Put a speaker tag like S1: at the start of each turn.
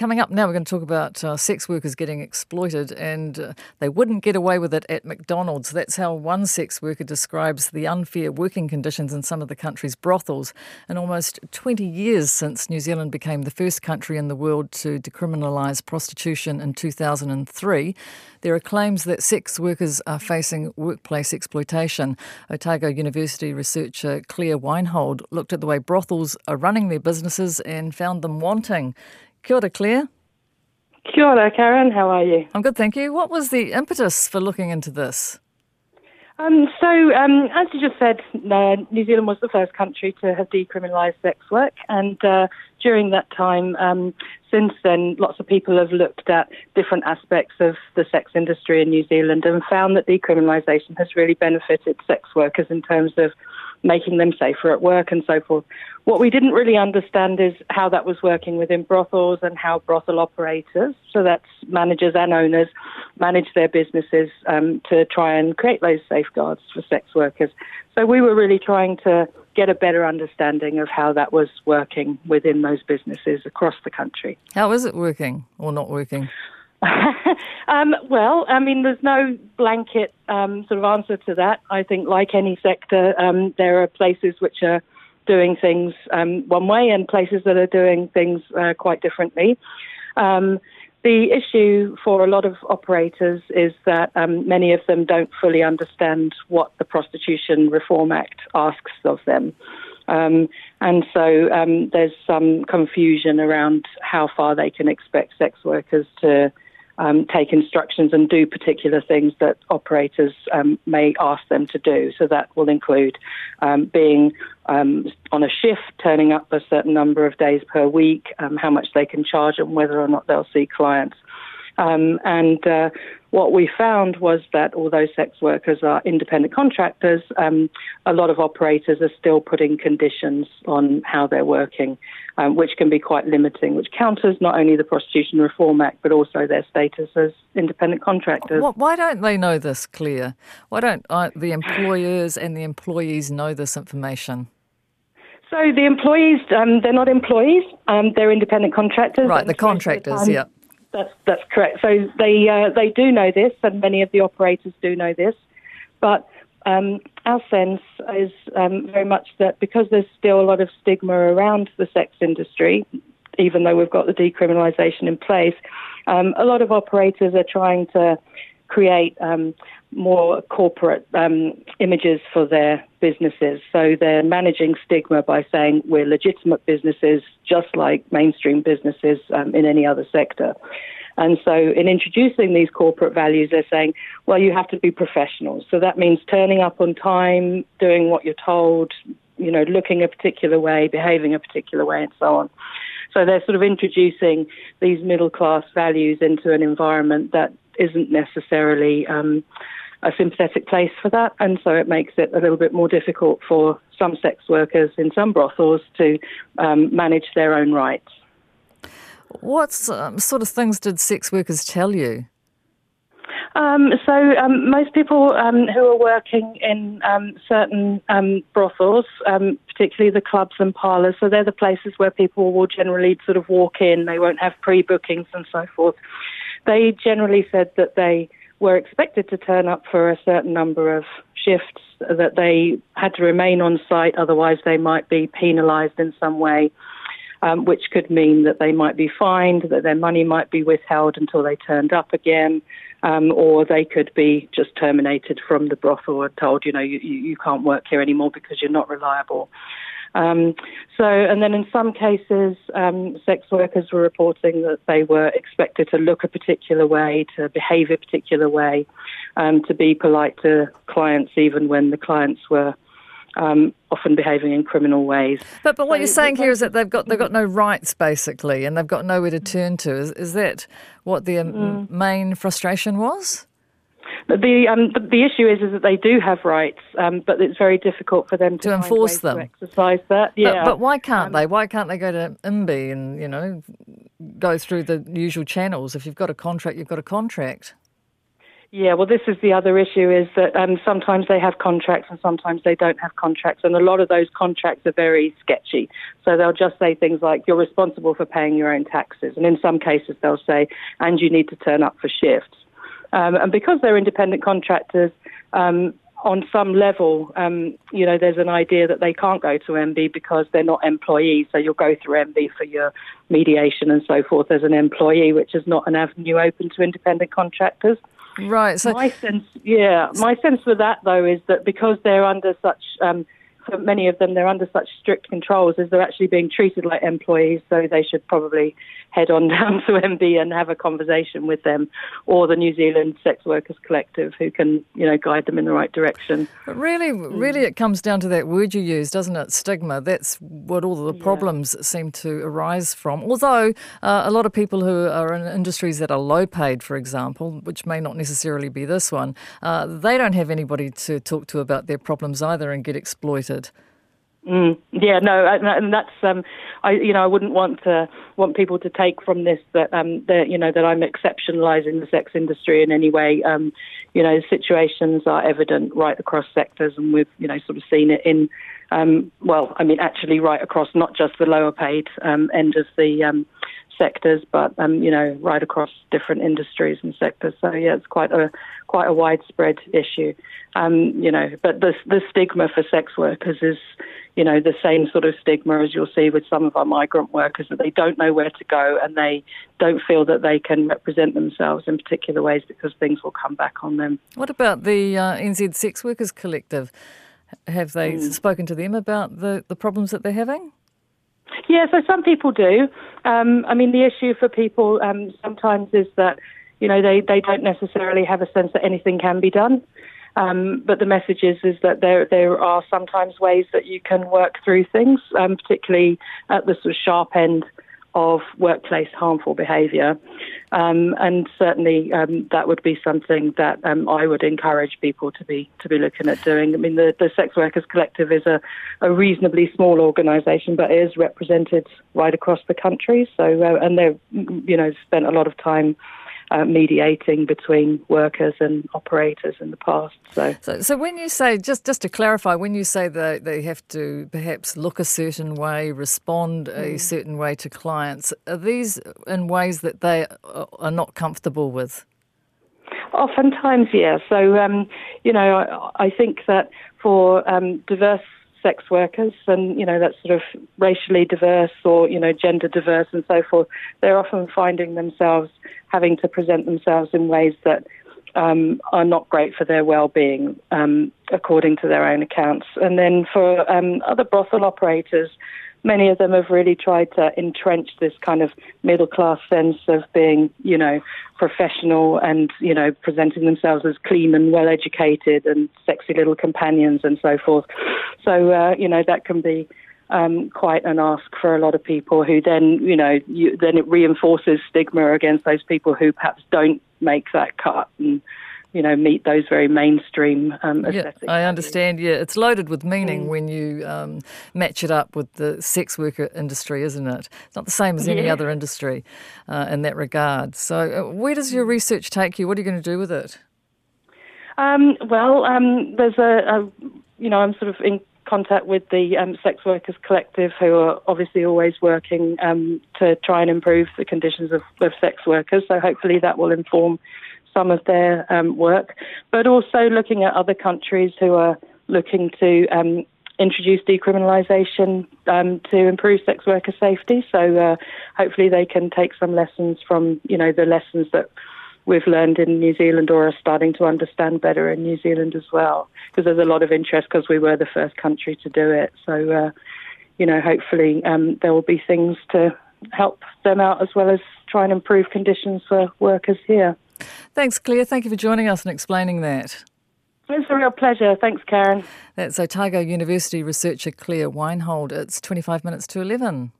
S1: coming up now, we're going to talk about uh, sex workers getting exploited, and uh, they wouldn't get away with it at McDonald's. That's how one sex worker describes the unfair working conditions in some of the country's brothels. In almost 20 years since New Zealand became the first country in the world to decriminalise prostitution in 2003, there are claims that sex workers are facing workplace exploitation. Otago University researcher Claire Weinhold looked at the way brothels are running their businesses and found them wanting. Kia ora, Claire.
S2: Kia ora, Karyn. How are you?
S1: I'm good, thank you. What was the impetus for looking into this?
S2: Um, so, um, as you just said, uh, New Zealand was the first country to have decriminalised sex work, and uh, during that time, um, since then, lots of people have looked at different aspects of the sex industry in New Zealand and found that decriminalisation has really benefited sex workers in terms of making them safer at work and so forth. What we didn't really understand is how that was working within brothels and how brothel operators, so that's managers and owners, manage their businesses um, to try and create those safeguards for sex workers. So we were really trying to get a better understanding of how that was working within those businesses across the country.
S1: How is it working or not working?
S2: um, well, I mean, there's no blanket um, sort of answer to that. I think, like any sector, um, there are places which are doing things um, one way and places that are doing things uh, quite differently. The issue for a lot of operators is that um, many of them don't fully understand what the Prostitution Reform Act asks of them. Um, and so um, there's some confusion around how far they can expect sex workers to um, take instructions and do particular things that operators um, may ask them to do. So that will include um, being um, on a shift, turning up a certain number of days per week, um, how much they can charge, and whether or not they'll see clients. Um, and uh, what we found was that although sex workers are independent contractors, um, a lot of operators are still putting conditions on how they're working, um, which can be quite limiting, which counters not only the Prostitution Reform Act but also their status as independent contractors.
S1: Why don't they know this, Claire? Why don't uh, the employers and the employees know this information?
S2: So the employees, um, they're not employees; um, they're independent contractors.
S1: Right, the contractors, yeah.
S2: That's that's correct. So they uh, they do know this, and many of the operators do know this. But um, our sense is um, very much that because there's still a lot of stigma around the sex industry, even though we've got the decriminalisation in place, um, a lot of operators are trying to create um, more corporate um, images for their businesses. So they're managing stigma by saying we're legitimate businesses, just like mainstream businesses um, in any other sector. And so, in introducing these corporate values, they're saying, well, you have to be professional. So that means turning up on time, doing what you're told, you know, looking a particular way, behaving a particular way, and so on. So they're sort of introducing these middle class values into an environment that isn't necessarily um, a sympathetic place for that, and so it makes it a little bit more difficult for some sex workers in some brothels to um, manage their own rights.
S1: What um, sort of things did sex workers tell you?
S2: Um, so um, most people um, who are working in um, certain um, brothels, um, particularly the clubs and parlours, so they're the places where people will generally sort of walk in. They won't have pre-bookings and so forth. They generally said that they were expected to turn up for a certain number of shifts, that they had to remain on site, otherwise they might be penalised in some way. Um, which could mean that they might be fined, that their money might be withheld until they turned up again, um, or they could be just terminated from the brothel and told, you know, you, you can't work here anymore because you're not reliable. Um, so, and then in some cases, um, sex workers were reporting that they were expected to look a particular way, to behave a particular way, um, to be polite to clients, even when the clients were um, often behaving in criminal ways.
S1: But but what so you're saying here is that they've got they've got no rights basically, and they've got nowhere to turn to. Is is that what the um, mm. main frustration was?
S2: The, um, the, the issue is is that they do have rights, um, but it's very difficult for them to,
S1: to enforce them,
S2: to exercise that. Yeah,
S1: but, but why can't um, they? Why can't they go to MBIE and you know go through the usual channels? If you've got a contract, you've got a contract.
S2: Yeah, well, this is the other issue is that um, sometimes they have contracts and sometimes they don't have contracts, and a lot of those contracts are very sketchy. So they'll just say things like, "You're responsible for paying your own taxes," and in some cases they'll say, "And you need to turn up for shifts." Um, and because they're independent contractors, um, on some level, um, you know, there's an idea that they can't go to MB because they're not employees. So you'll go through MB for your mediation and so forth as an employee, which is not an avenue open to independent contractors.
S1: Right. So
S2: my sense, yeah, my sense for that though is that because they're under such um, for many of them, they're under such strict controls as they're actually being treated like employees, so they should probably head on down to MB and have a conversation with them, or the New Zealand Sex Workers Collective, who can, you know, guide them in the right direction.
S1: But really, really, it comes down to that word you use, doesn't it? Stigma. That's what all the problems yeah. seem to arise from. Although uh, a lot of people who are in industries that are low paid, for example, which may not necessarily be this one, uh, they don't have anybody to talk to about their problems either and get exploited.
S2: Mm, yeah, no, and that's um, I you know I wouldn't want to want people to take from this that um that you know that I'm exceptionalising the sex industry in any way. Um, you know, situations are evident right across sectors, and we've you know sort of seen it in um, well, I mean actually right across not just the lower paid um, end of the um, sectors, but um, you know, right across different industries and sectors. So yeah, it's quite a quite a widespread issue. Um, you know, but the the stigma for sex workers is, you know, the same sort of stigma as you'll see with some of our migrant workers that they don't know where to go and they don't feel that they can represent themselves in particular ways because things will come back on them.
S1: What about the uh, NZ Sex Workers Collective? Have they mm. spoken to them about the, the problems that they're having?
S2: Yeah, so some people do. Um, I mean, the issue for people um, sometimes is that you know they, they don't necessarily have a sense that anything can be done. Um, but the message is is that there there are sometimes ways that you can work through things, um, particularly at the sort of sharp end of workplace harmful behaviour. Um, and certainly um, that would be something that um, I would encourage people to be to be looking at doing. I mean, the, the Sex Workers Collective is a, a reasonably small organisation, but is represented right across the country. So, uh, and they've you know spent a lot of time uh, mediating between workers and operators in the past. So.
S1: so, so when you say just just to clarify, when you say that they have to perhaps look a certain way, respond mm. a certain way to clients, are these in ways that they are not comfortable with?
S2: Oftentimes, yeah. So, um, you know, I, I, think that for um, diverse sex workers and you know that's sort of racially diverse or you know gender diverse and so forth they're often finding themselves having to present themselves in ways that um, are not great for their well-being um, according to their own accounts. And then for um, other brothel operators many of them have really tried to entrench this kind of middle class sense of being, you know, professional and, you know, presenting themselves as clean and well educated and sexy little companions and so forth. So, uh, you know, that can be um, quite an ask for a lot of people who then, you know, you, then it reinforces stigma against those people who perhaps don't make that cut and, you know, meet those very mainstream um,
S1: yeah, I understand. Yeah, it's loaded with meaning mm. when you um, match it up with the sex worker industry, isn't it? It's not the same as any yeah. other industry uh, in that regard. So, uh, where does your research take you? What are you going to do with it?
S2: Um, well, um, there's a, a, you know, I'm sort of in contact with the um, Sex Workers Collective, who are obviously always working um, to try and improve the conditions of, of sex workers. So hopefully that will inform some of their um, work, but also looking at other countries who are looking to um, introduce decriminalisation um, to improve sex worker safety. So uh, hopefully they can take some lessons from you know the lessons that we've learned in New Zealand or are starting to understand better in New Zealand as well. Because there's a lot of interest because we were the first country to do it. So uh, you know hopefully um, there will be things to help them out as well as try and improve conditions for workers here.
S1: Thanks, Claire. Thank you for joining us and explaining that.
S2: It's a real pleasure. Thanks, Karyn.
S1: That's Otago University researcher Claire Weinhold. It's 25 minutes to 11.